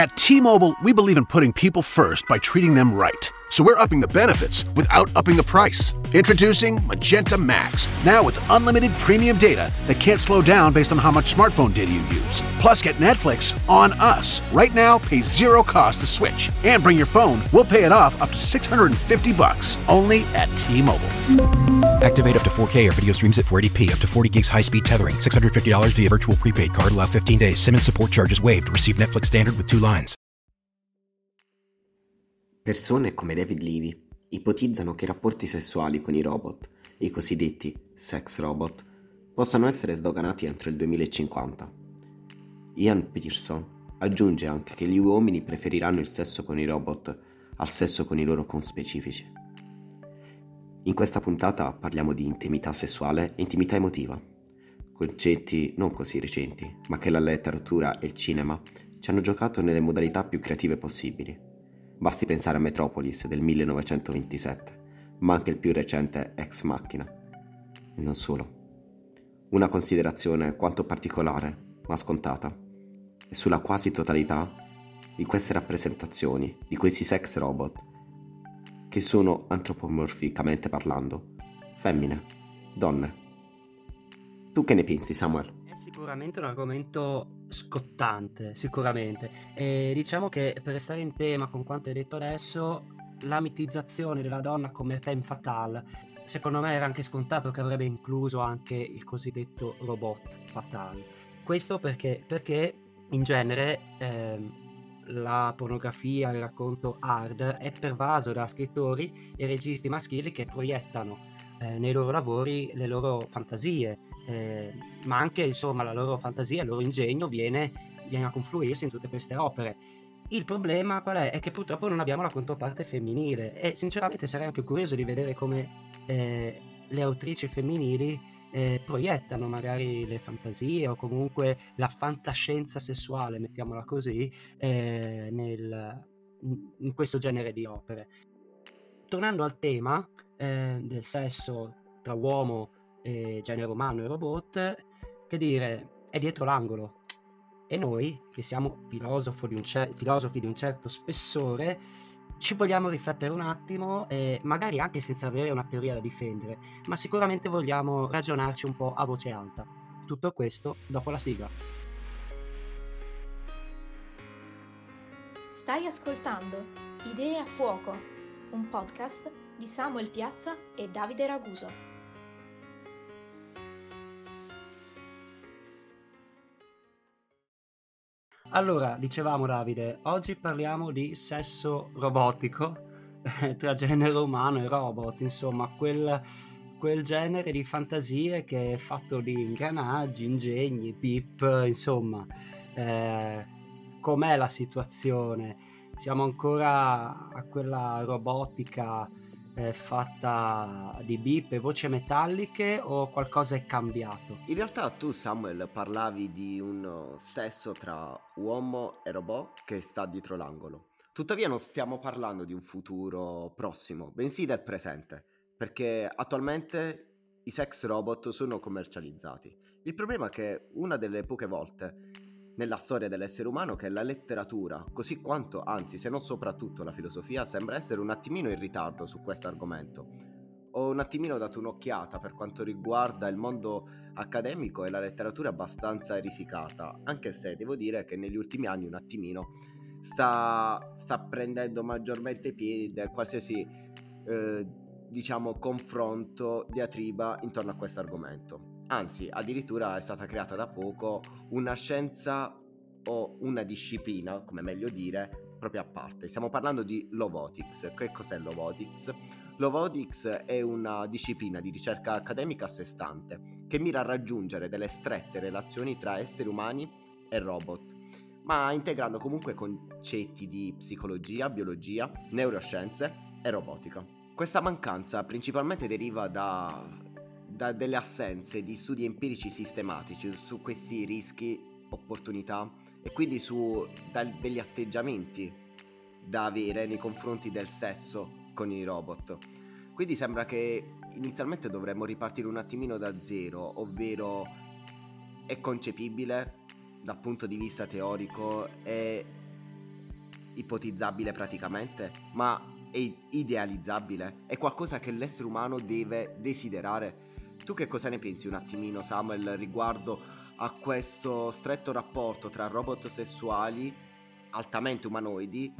At T Mobile, we believe in putting people first by treating them right. So we're upping the benefits without upping the price. Introducing Magenta Max, now with unlimited premium data that can't slow down based on how much smartphone data you use. Plus, get Netflix on us. Right now, pay zero cost to switch. And bring your phone, we'll pay it off up to 650 bucks. Only at T Mobile. Activate up to 4K or video streams at 480p, up to 40 gigs high speed tethering, $650 via virtual prepaid card, allow 15 days. SIM and support charges waived. Receive Netflix standard with two lines. Persone come David Levy ipotizzano che i rapporti sessuali con i robot, i cosiddetti sex robot, possano essere sdoganati entro il 2050. Ian Peterson aggiunge anche che gli uomini preferiranno il sesso con i robot al sesso con i loro conspecifici. In questa puntata parliamo di intimità sessuale e intimità emotiva, concetti non così recenti, ma che la letteratura e il cinema ci hanno giocato nelle modalità più creative possibili. Basti pensare a Metropolis del 1927, ma anche il più recente Ex Machina. E non solo. Una considerazione quanto particolare, ma scontata, è sulla quasi totalità di queste rappresentazioni, di questi sex robot, che sono antropomorficamente parlando, femmine, donne. Tu che ne pensi, Samuel? Sicuramente un argomento scottante, sicuramente. E diciamo che per restare in tema con quanto hai detto adesso, la mitizzazione della donna come femme fatale, secondo me era anche scontato che avrebbe incluso anche il cosiddetto robot fatale. Questo perché, perché in genere eh, la pornografia, il racconto hard è pervaso da scrittori e registi maschili che proiettano eh, nei loro lavori le loro fantasie eh, ma anche insomma la loro fantasia, il loro ingegno viene, viene a confluirsi in tutte queste opere. Il problema qual è? È che purtroppo non abbiamo la controparte femminile e sinceramente sarei anche curioso di vedere come eh, le autrici femminili eh, proiettano magari le fantasie o comunque la fantascienza sessuale, mettiamola così, eh, nel, in questo genere di opere. Tornando al tema eh, del sesso tra uomo eh, genere umano e robot, che dire, è dietro l'angolo. E noi, che siamo di un, cer- filosofi di un certo spessore, ci vogliamo riflettere un attimo, eh, magari anche senza avere una teoria da difendere, ma sicuramente vogliamo ragionarci un po' a voce alta. Tutto questo dopo la sigla. Stai ascoltando Idee a fuoco, un podcast di Samuel Piazza e Davide Raguso. Allora, dicevamo Davide, oggi parliamo di sesso robotico tra genere umano e robot, insomma, quel, quel, genere di fantasie che è fatto di ingranaggi, ingegni, pip, insomma, eh, com'è la situazione? Siamo ancora a quella robotica eh, fatta di bip e voci metalliche o qualcosa è cambiato? In realtà tu Samuel parlavi di un sesso tra uomo e robot che sta dietro l'angolo. Tuttavia non stiamo parlando di un futuro prossimo, bensì del presente, perché attualmente i sex robot sono commercializzati. Il problema è che una delle poche volte nella storia dell'essere umano che la letteratura, così quanto, anzi se non soprattutto la filosofia, sembra essere un attimino in ritardo su questo argomento. Ho un attimino dato un'occhiata per quanto riguarda il mondo accademico e la letteratura abbastanza risicata, anche se devo dire che negli ultimi anni un attimino sta, sta prendendo maggiormente piede qualsiasi eh, diciamo confronto, diatriba intorno a questo argomento. Anzi, addirittura è stata creata da poco una scienza o una disciplina, come meglio dire, proprio a parte. Stiamo parlando di Lovotics. Che cos'è Lovotics? Lovotics è una disciplina di ricerca accademica a sé stante che mira a raggiungere delle strette relazioni tra esseri umani e robot, ma integrando comunque concetti di psicologia, biologia, neuroscienze e robotica. Questa mancanza principalmente deriva da da delle assenze di studi empirici sistematici su questi rischi, opportunità e quindi su da, degli atteggiamenti da avere nei confronti del sesso con i robot. Quindi sembra che inizialmente dovremmo ripartire un attimino da zero, ovvero è concepibile dal punto di vista teorico e ipotizzabile praticamente, ma è idealizzabile, è qualcosa che l'essere umano deve desiderare. Tu che cosa ne pensi un attimino, Samuel, riguardo a questo stretto rapporto tra robot sessuali altamente umanoidi,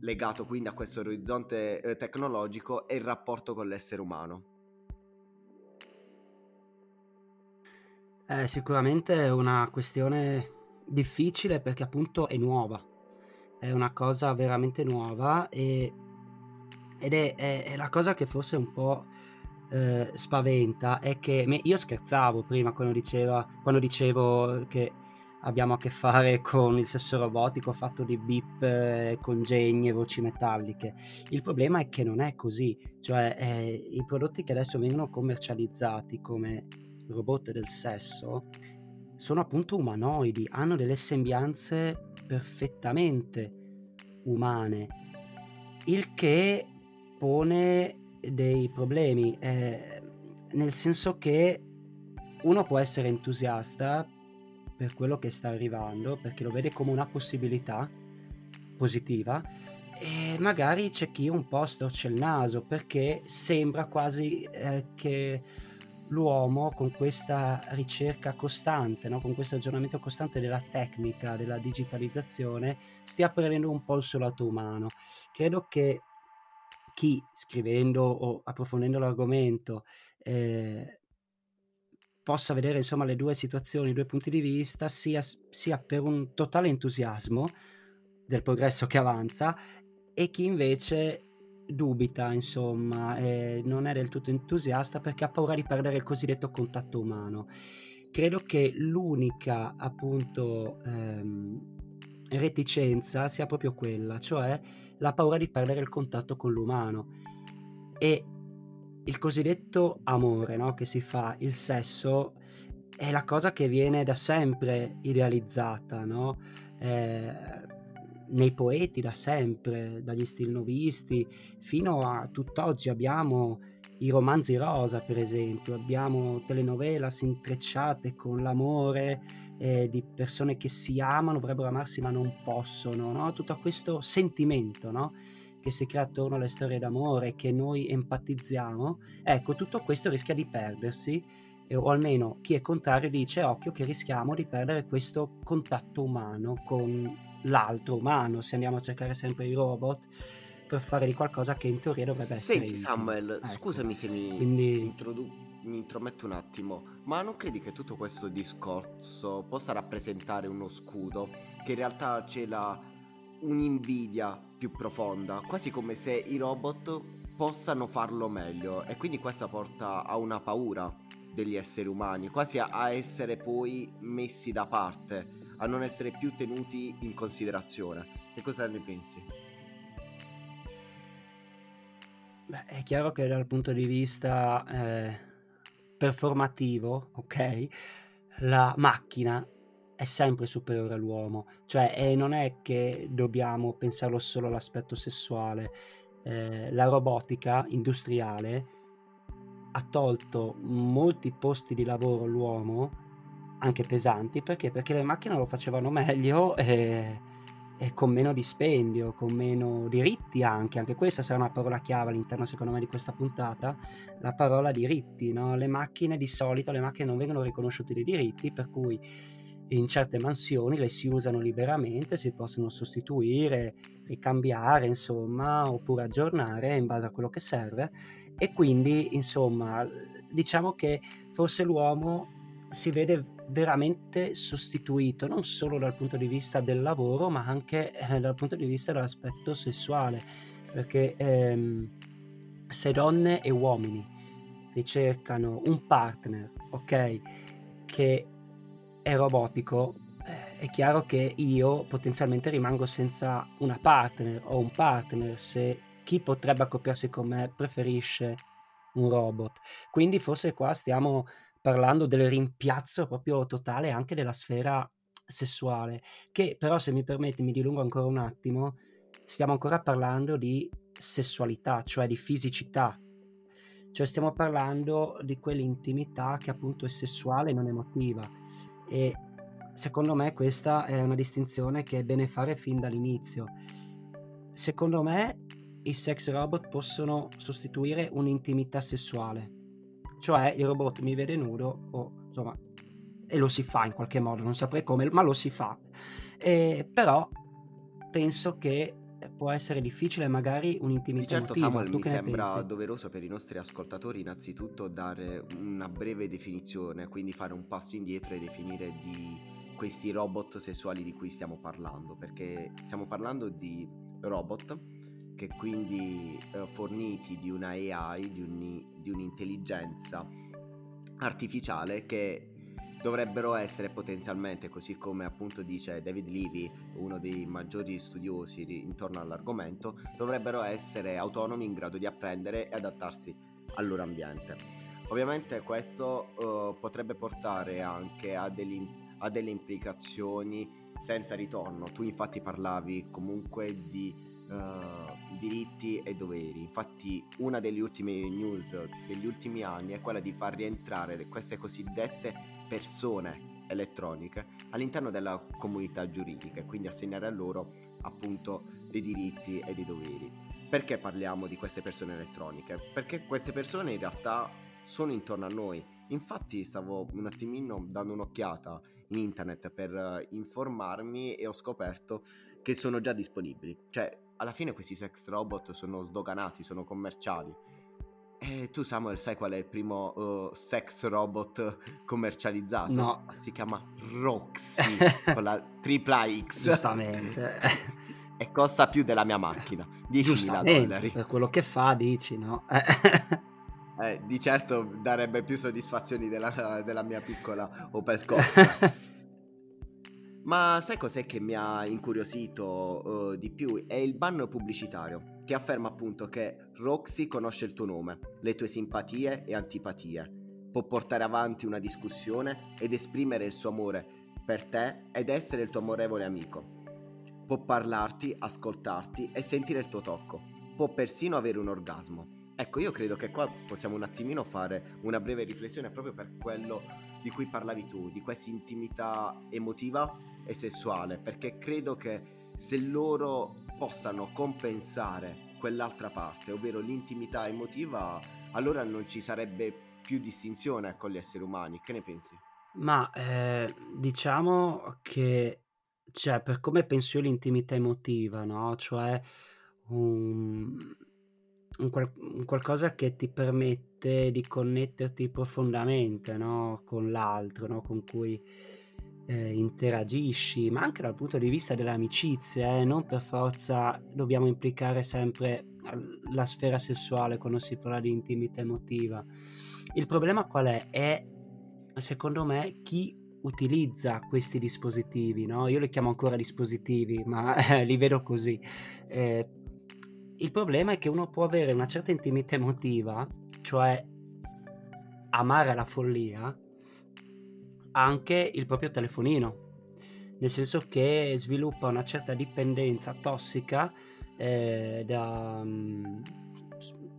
legato quindi a questo orizzonte eh, tecnologico, e il rapporto con l'essere umano? Eh, sicuramente è una questione difficile perché appunto è nuova, è una cosa veramente nuova e, ed è, è, è, la cosa che forse un po' eh, spaventa è che me, io scherzavo prima quando, diceva, quando dicevo che abbiamo a che fare con il sesso robotico fatto di bip, eh, e voci metalliche. Il problema è che non è così, cioè eh, i prodotti che adesso vengono commercializzati come robot del sesso sono appunto umanoidi, hanno delle sembianze perfettamente umane, il che pone dei problemi, eh, nel senso che uno può essere entusiasta per quello che sta arrivando, perché lo vede come una possibilità positiva, e magari c'è chi un po' storce il naso perché sembra quasi eh, che l'uomo con questa ricerca costante, no? con questo aggiornamento costante della tecnica, della digitalizzazione, stia prendendo un po' il suo lato umano. Credo che chi scrivendo o approfondendo l'argomento eh, possa vedere insomma le due situazioni, i due punti di vista, sia, sia per un totale entusiasmo del progresso che avanza e chi invece dubita, insomma, eh, non è del tutto entusiasta perché ha paura di perdere il cosiddetto contatto umano. Credo che l'unica, appunto, ehm, reticenza sia proprio quella, cioè la paura di perdere il contatto con l'umano. E il cosiddetto amore, no? che si fa, il sesso, è la cosa che viene da sempre idealizzata, no? Eh, nei poeti da sempre, dagli stilnovisti fino a tutt'oggi abbiamo i romanzi rosa, per esempio, abbiamo telenovelas intrecciate con l'amore eh, di persone che si amano, vorrebbero amarsi ma non possono, no? tutto questo sentimento no? che si crea attorno alle storie d'amore, che noi empatizziamo, ecco, tutto questo rischia di perdersi, o almeno chi è contrario dice occhio che rischiamo di perdere questo contatto umano con l'altro umano, se andiamo a cercare sempre i robot per fare di qualcosa che in teoria dovrebbe essere Senti. Samuel, ecco. scusami se mi, Quindi... introdu- mi intrometto un attimo, ma non credi che tutto questo discorso possa rappresentare uno scudo che in realtà c'è la, un'invidia più profonda, quasi come se i robot possano farlo meglio e quindi questa porta a una paura degli esseri umani, quasi a, a essere poi messi da parte a non essere più tenuti in considerazione. Che cosa ne pensi? Beh, è chiaro che dal punto di vista eh, performativo, ok, la macchina è sempre superiore all'uomo, cioè eh, non è che dobbiamo pensarlo solo all'aspetto sessuale. Eh, la robotica industriale ha tolto molti posti di lavoro all'uomo anche pesanti, perché? Perché le macchine lo facevano meglio e, e, con meno dispendio, con meno diritti anche, anche questa sarà una parola chiave all'interno secondo me di questa puntata, la parola diritti, no? le macchine di solito, le macchine non vengono riconosciuti dei diritti, per cui in certe mansioni le si usano liberamente, si possono sostituire, ricambiare, insomma, oppure aggiornare in base a quello che serve e quindi, insomma, diciamo che forse l'uomo si vede veramente sostituito non solo dal punto di vista del lavoro ma anche eh, dal punto di vista dell'aspetto sessuale. Perché ehm, se donne e uomini ricercano un partner ok che è robotico eh, è chiaro che io potenzialmente rimango senza una partner o un partner se chi potrebbe accoppiarsi con me preferisce un robot. Quindi forse qua stiamo parlando del rimpiazzo proprio totale anche della sfera sessuale, che però se mi permetti mi dilungo ancora un attimo, stiamo ancora parlando di sessualità, cioè di fisicità, cioè stiamo parlando di quell'intimità che appunto è sessuale e non emotiva e secondo me questa è una distinzione che è bene fare fin dall'inizio. secondo me i sex robot possono sostituire un'intimità sessuale. Cioè il robot mi vede nudo o insomma e lo si fa in qualche modo, non saprei come, ma lo si fa. E, però penso che può essere difficile magari un'intimità certo. Samuel Tu mi sembra pensi? doveroso per i nostri ascoltatori innanzitutto dare una breve definizione, quindi fare un passo indietro e definire di questi robot sessuali di cui stiamo parlando, perché stiamo parlando di robot che quindi eh, forniti di una AI, di, un- di un'intelligenza artificiale che dovrebbero essere potenzialmente, così come appunto dice David Levy, uno dei maggiori studiosi intorno all'argomento, dovrebbero essere autonomi in grado di apprendere e adattarsi al loro ambiente. Ovviamente questo eh, potrebbe portare anche a, degli- a delle implicazioni senza ritorno. Tu infatti parlavi comunque di eh, diritti e doveri. Infatti una delle ultime news degli ultimi anni è quella di far rientrare queste cosiddette persone elettroniche all'interno della comunità giuridica e quindi assegnare a loro appunto dei diritti e dei doveri. Perché parliamo di queste persone elettroniche? Perché queste persone in realtà sono intorno a noi. Infatti stavo un attimino dando un'occhiata in internet per eh, informarmi e ho scoperto che sono già disponibili. Cioè, alla fine questi sex robot sono sdoganati, sono commerciali. E tu Samuel sai qual è il primo uh, sex robot commercializzato? No, Si chiama Roxy con la tripla X giustamente. e costa più della mia macchina, 10.000 giustamente, dollari. per quello che fa dici, no? Eh, di certo darebbe più soddisfazioni della, della mia piccola Opel Corsa. Ma sai cos'è che mi ha incuriosito eh, di più? È il ban pubblicitario, che afferma appunto che Roxy conosce il tuo nome, le tue simpatie e antipatie, può portare avanti una discussione ed esprimere il suo amore per te ed essere il tuo amorevole amico. Può parlarti, ascoltarti e sentire il tuo tocco. Può persino avere un orgasmo. Ecco, io credo che qua possiamo un attimino fare una breve riflessione proprio per quello di cui parlavi tu, di questa intimità emotiva e sessuale, perché credo che se loro possano compensare quell'altra parte, ovvero l'intimità emotiva, allora non ci sarebbe più distinzione con gli esseri umani. Che ne pensi? Ma eh, diciamo che, cioè, per come penso io l'intimità emotiva, no? Cioè un, un qual- un qualcosa che ti permette di connetterti profondamente, no? Con l'altro, no? Con cui eh, interagisci, ma anche dal punto di vista dell'amicizia, eh, non per forza dobbiamo implicare sempre al- la sfera sessuale quando si parla di intimità emotiva. Il problema qual è? È, secondo me, chi utilizza questi dispositivi, no? Io li chiamo ancora dispositivi, ma eh, li vedo così. Eh, il problema è che uno può avere una certa intimità emotiva, cioè amare la follia, anche il proprio telefonino, nel senso che sviluppa una certa dipendenza tossica eh, da, mm,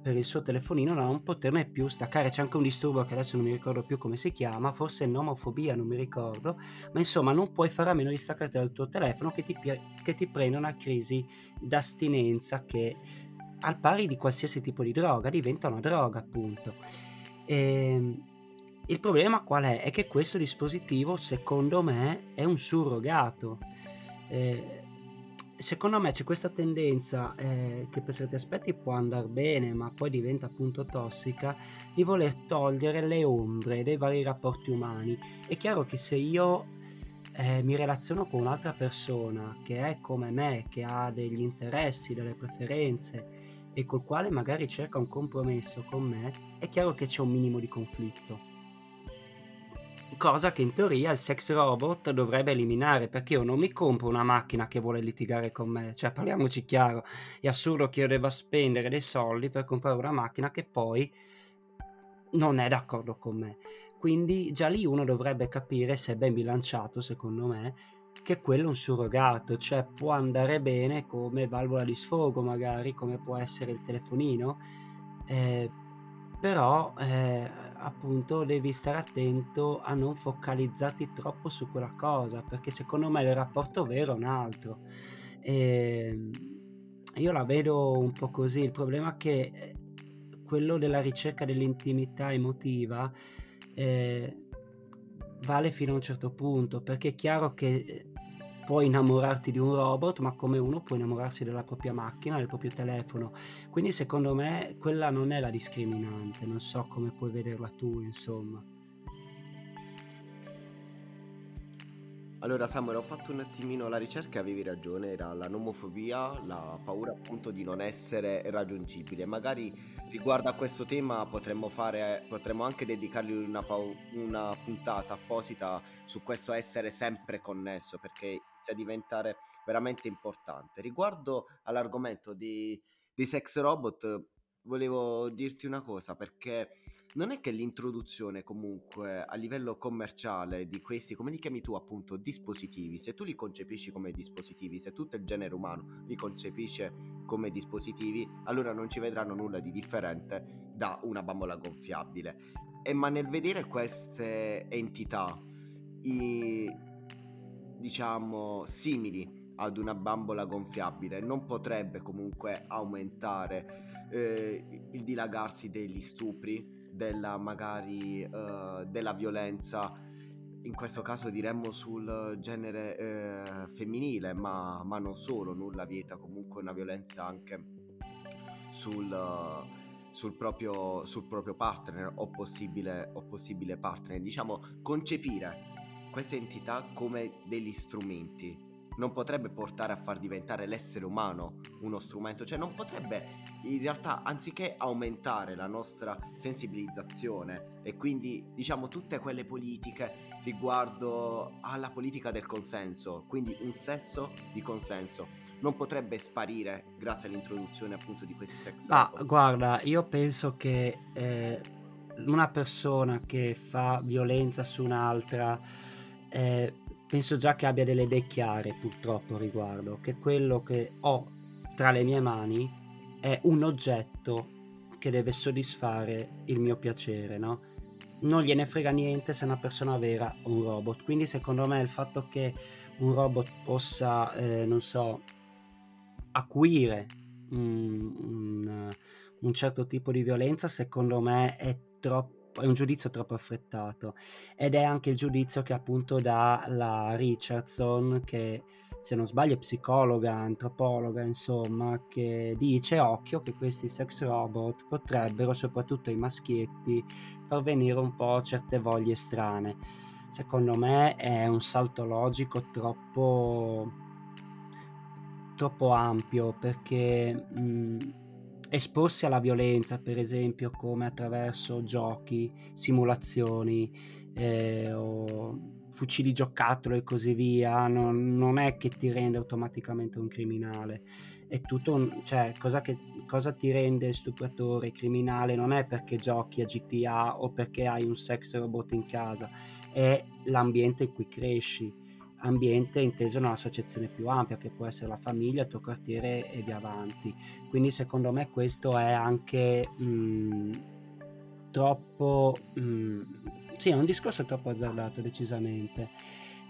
per il suo telefonino da non poterne più staccare. C'è anche un disturbo che adesso non mi ricordo più come si chiama, forse nomofobia, non mi ricordo, ma insomma non puoi fare a meno di staccarti dal tuo telefono che ti, che ti prende una crisi d'astinenza che al pari di qualsiasi tipo di droga diventa una droga appunto. Ehm, il problema qual è? È che questo dispositivo, secondo me, è un surrogato. Eh, secondo me c'è questa tendenza eh, che per certi aspetti può andare bene, ma poi diventa appunto tossica, di voler togliere le ombre dei vari rapporti umani. È chiaro che se io eh, mi relaziono con un'altra persona che è come me, che ha degli interessi, delle preferenze e col quale magari cerca un compromesso con me, è chiaro che c'è un minimo di conflitto cosa che in teoria il sex robot dovrebbe eliminare perché io non mi compro una macchina che vuole litigare con me. Cioè parliamoci chiaro è assurdo che io debba spendere dei soldi per comprare una macchina che poi non è d'accordo con me. Quindi già lì uno dovrebbe capire se è ben bilanciato secondo me che quello è un surrogato. Cioè può andare bene come valvola di sfogo magari come può essere il telefonino eh, però eh, appunto devi stare attento a non focalizzarti troppo su quella cosa perché secondo me il rapporto vero è un altro. E, io la vedo un po' così, il problema è che eh, quello della ricerca dell'intimità emotiva eh, vale fino a un certo punto, perché è chiaro che eh, puoi innamorarti di un robot, ma come uno può innamorarsi della propria macchina, del proprio telefono. Quindi secondo me quella non è la discriminante, non so come puoi vederla tu, insomma. Allora Samuel, ho fatto un attimino la ricerca e avevi ragione, era la nomofobia, la paura appunto di non essere raggiungibile. Magari riguardo a questo tema potremmo, fare, potremmo anche dedicargli una, una puntata apposita su questo essere sempre connesso, perché inizia a diventare veramente importante. Riguardo all'argomento di, di sex robot, volevo dirti una cosa, perché non è che l'introduzione comunque a livello commerciale di questi, come li chiami tu appunto, dispositivi, se tu li concepisci come dispositivi, se tutto il genere umano li concepisce come dispositivi, allora non ci vedranno nulla di differente da una bambola gonfiabile. E ma nel vedere queste entità, i, diciamo, simili ad una bambola gonfiabile, non potrebbe comunque aumentare eh, il dilagarsi degli stupri della magari uh, della violenza. In questo caso diremmo sul genere eh, femminile ma, ma, non solo nulla vieta comunque una violenza anche sul, sul, proprio, sul proprio partner o possibile, o possibile partner. Diciamo concepire queste entità come degli strumenti. Non potrebbe portare a far diventare l'essere umano uno strumento, cioè non potrebbe in realtà anziché aumentare la nostra sensibilizzazione e quindi diciamo tutte quelle politiche riguardo alla politica del consenso, quindi un sesso di consenso, non potrebbe sparire grazie all'introduzione appunto di questi sex Ah, guarda, io penso che eh, una persona che fa violenza su un'altra eh, penso già che abbia delle idee chiare purtroppo riguardo, che quello che ho tra le mie mani è un oggetto che deve soddisfare il mio piacere, no? Non gliene frega niente se è una persona vera o un robot. Quindi secondo me il fatto che un robot possa, eh, non so, acuire un, un, un certo tipo di violenza, secondo me è troppo è un giudizio troppo affrettato ed è anche il giudizio che appunto dà la Richardson che se non sbaglio è psicologa, antropologa, insomma, che dice occhio che questi sex robot potrebbero, soprattutto i maschietti, far venire un po' certe voglie strane. Secondo me è un salto logico troppo troppo ampio perché mh, esporsi alla violenza, per esempio, come attraverso giochi, simulazioni eh, o fucili giocattolo e così via, non, non, è che ti rende automaticamente un criminale. È tutto un, cioè, cosa, che, cosa ti rende stupratore, criminale? Non è perché giochi a GTA o perché hai un sex robot in casa, è l'ambiente in cui cresci ambiente inteso nella sua accezione più ampia, che può essere la famiglia, il tuo quartiere e via avanti. Quindi secondo me questo è anche mh, mm, troppo... Mh, mm, sì, è un discorso troppo azzardato decisamente.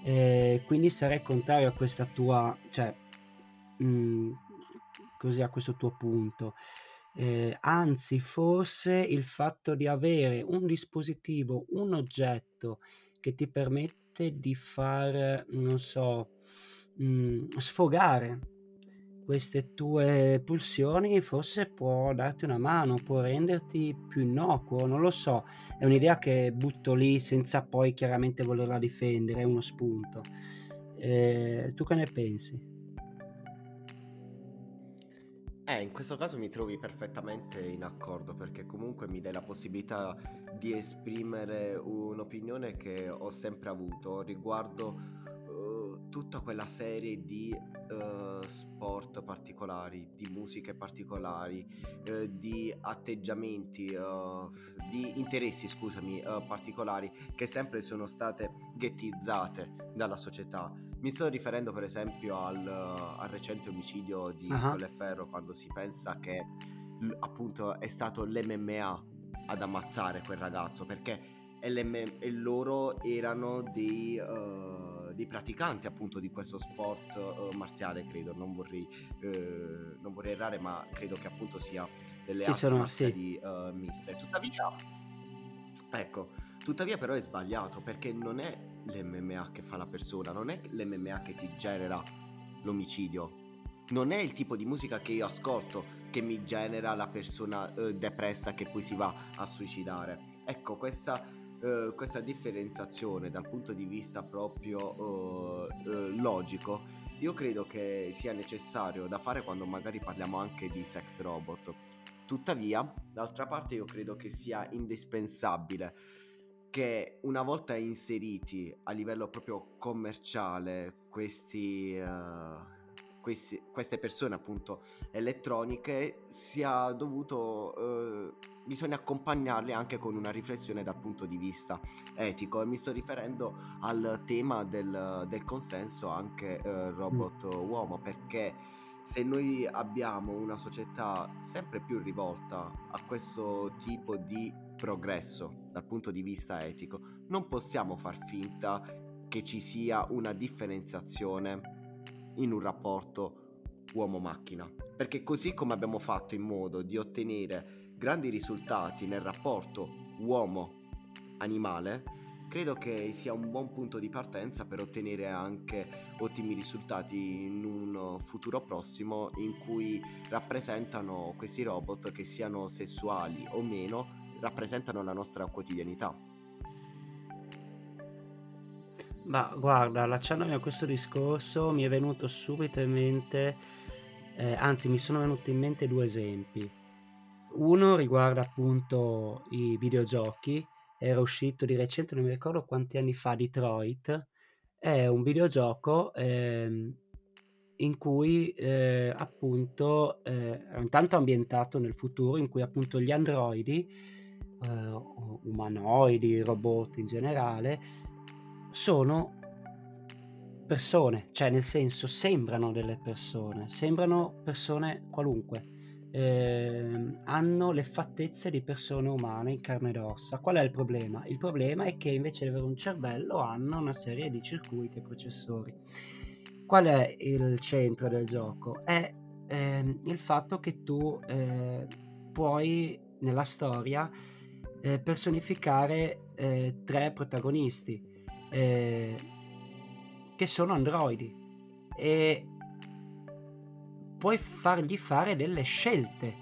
Eh, quindi sarei contrario a questa tua... cioè... Mh, mm, così a questo tuo punto. Eh, anzi, forse il fatto di avere un dispositivo, un oggetto che ti permette di far, non so, mh, mm, sfogare queste tue pulsioni, forse può darti una mano, può renderti più innocuo, non lo so, è un'idea che butto lì senza poi chiaramente volerla difendere, è uno spunto. Eh, tu che ne pensi? Eh, in questo caso mi trovi perfettamente in accordo perché comunque mi dai la possibilità di esprimere un'opinione che ho sempre avuto riguardo tutta quella serie di uh, sport particolari, di musiche particolari, uh, di atteggiamenti, di interessi, scusami, particolari che sempre sono state ghettizzate dalla società mi sto riferendo per esempio al, al recente omicidio di uh-huh. Colleferro quando si pensa che appunto è stato l'MMA ad ammazzare quel ragazzo perché LM, e loro erano dei, uh, dei praticanti appunto di questo sport uh, marziale, credo, non vorrei, uh, non vorrei errare, ma credo che appunto sia delle sì, arti marziali sì. miste. Tuttavia, ecco, tuttavia però è sbagliato perché non è l'MMA che fa la persona, non è l'MMA che ti genera l'omicidio, non è il tipo di musica che io ascolto che mi genera la persona uh, depressa che poi si va a suicidare. Ecco, questa, uh, questa differenziazione dal punto di vista proprio uh, logico, io credo che sia necessario da fare quando magari parliamo anche di sex robot. Tuttavia, d'altra parte, io credo che sia indispensabile che una volta inseriti a livello proprio commerciale questi, uh, questi, queste persone appunto elettroniche sia dovuto eh, bisogna accompagnarle anche con una riflessione dal punto di vista etico. E mi sto riferendo al tema del, del consenso anche eh, robot uomo perché se noi abbiamo una società sempre più rivolta a questo tipo di progresso dal punto di vista etico, non possiamo far finta che ci sia una differenziazione in un rapporto uomo-macchina. Perché così come abbiamo fatto in modo di ottenere grandi risultati nel rapporto uomo-animale, credo che sia un buon punto di partenza per ottenere anche ottimi risultati in un futuro prossimo in cui rappresentano questi robot che siano sessuali o meno, rappresentano la nostra quotidianità. Ma guarda, allacciandomi a questo discorso mi è venuto subito in mente, eh, anzi mi sono venuti in mente due esempi. Uno riguarda appunto i videogiochi, era uscito di recente, non mi ricordo quanti anni fa, Detroit, è un videogioco eh, in cui eh, appunto eh, intanto ambientato nel futuro, in cui appunto gli androidi, eh, umanoidi, robot in generale, sono persone, cioè nel senso sembrano delle persone, sembrano persone qualunque. Eh, hanno le fattezze di persone umane in carne ed ossa. Qual è il problema? Il problema è che invece di avere un cervello hanno una serie di circuiti e processori. Qual è il centro del gioco? È eh, il fatto che tu eh, puoi nella storia eh, personificare eh, tre protagonisti eh, che sono androidi. E puoi fargli fare delle scelte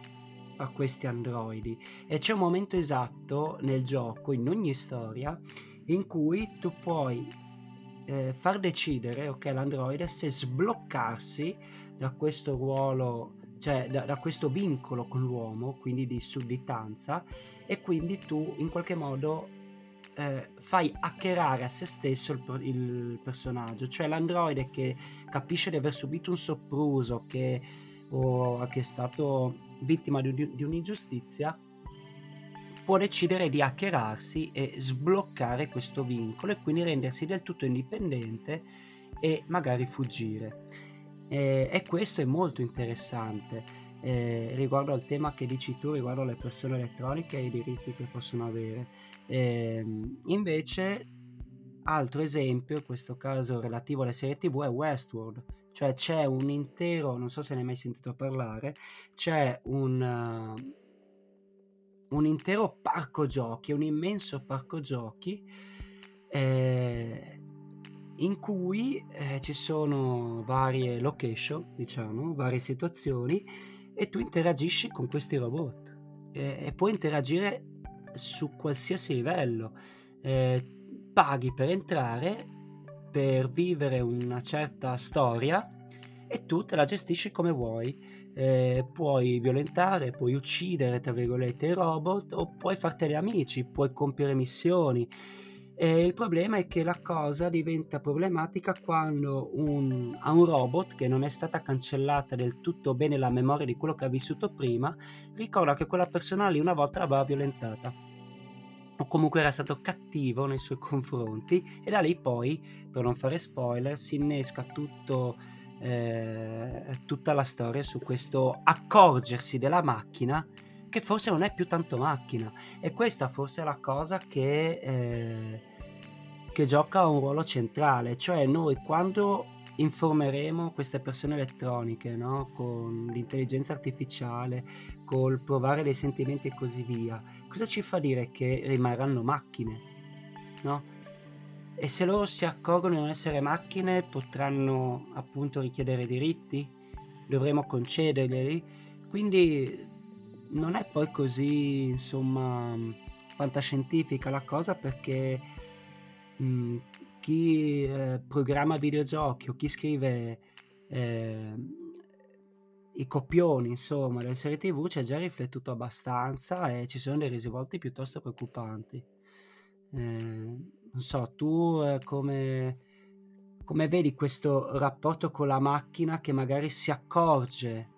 a questi androidi. E c'è un momento esatto nel gioco, in ogni storia, in cui tu puoi eh, far decidere ok l'androide se sbloccarsi da questo ruolo cioè da, da, questo vincolo con l'uomo quindi di sudditanza e quindi tu in qualche modo eh, fai hackerare a se stesso il, il, personaggio, cioè l'androide che capisce di aver subito un sopruso, che, o che è stato vittima di, di un'ingiustizia, può decidere di hackerarsi e sbloccare questo vincolo e quindi rendersi del tutto indipendente e magari fuggire. E, e questo è molto interessante eh, riguardo al tema che dici tu, riguardo alle persone elettroniche e i diritti che possono avere. Eh, invece, altro esempio, in questo caso relativo alle serie TV, è Westworld. Cioè c'è un intero, non so se ne hai mai sentito parlare, c'è un, uh, un intero parco giochi, un immenso parco giochi eh, in cui eh, ci sono varie location, diciamo, varie situazioni e tu interagisci con questi robot e, e puoi interagire su qualsiasi livello. Eh, paghi per entrare, per vivere una certa storia e tu te la gestisci come vuoi. Eh, puoi violentare, puoi uccidere, tra virgolette, i robot o puoi farteli amici, puoi compiere missioni. E il problema è che la cosa diventa problematica quando un, a un robot che non è stata cancellata del tutto bene la memoria di quello che ha vissuto prima, ricorda che quella persona lì una volta l'aveva violentata. O comunque era stato cattivo nei suoi confronti e da lì poi, per non fare spoiler, si innesca tutto, eh, tutta la storia su questo accorgersi della macchina che forse non è più tanto macchina. E questa forse è la cosa che, eh, che gioca un ruolo centrale, cioè noi quando informeremo queste persone elettroniche no? con l'intelligenza artificiale, col provare dei sentimenti e così via, cosa ci fa dire che rimarranno macchine? No? E se loro si accorgono di non essere macchine, potranno appunto richiedere diritti? Dovremo concederglieli? Quindi non è poi così, insomma, fantascientifica la cosa perché mh, mm, chi eh, programma videogiochi o chi scrive eh, i copioni, insomma, delle serie TV ci ha già riflettuto abbastanza e ci sono dei risvolti piuttosto preoccupanti. Eh, non so, tu eh, come, come vedi questo rapporto con la macchina che magari si accorge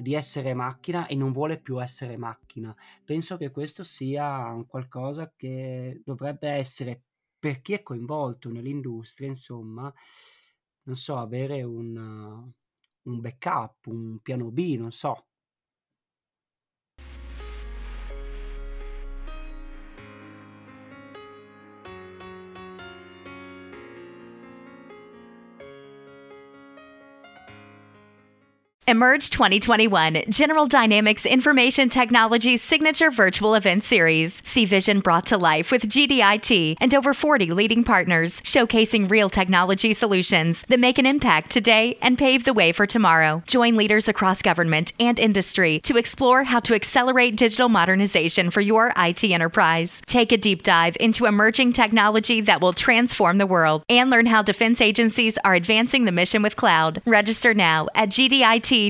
di essere macchina e non vuole più essere macchina. Penso che questo sia qualcosa che dovrebbe essere per chi è coinvolto nell'industria, insomma, non so, avere un, un backup, un piano B, non so. Emerge 2021, General Dynamics Information Technology's signature virtual event series. See vision brought to life with GDIT and over 40 leading partners, showcasing real technology solutions that make an impact today and pave the way for tomorrow. Join leaders across government and industry to explore how to accelerate digital modernization for your IT enterprise. Take a deep dive into emerging technology that will transform the world and learn how defense agencies are advancing the mission with cloud. Register now at GDIT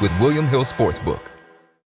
with William Hill Sportsbook.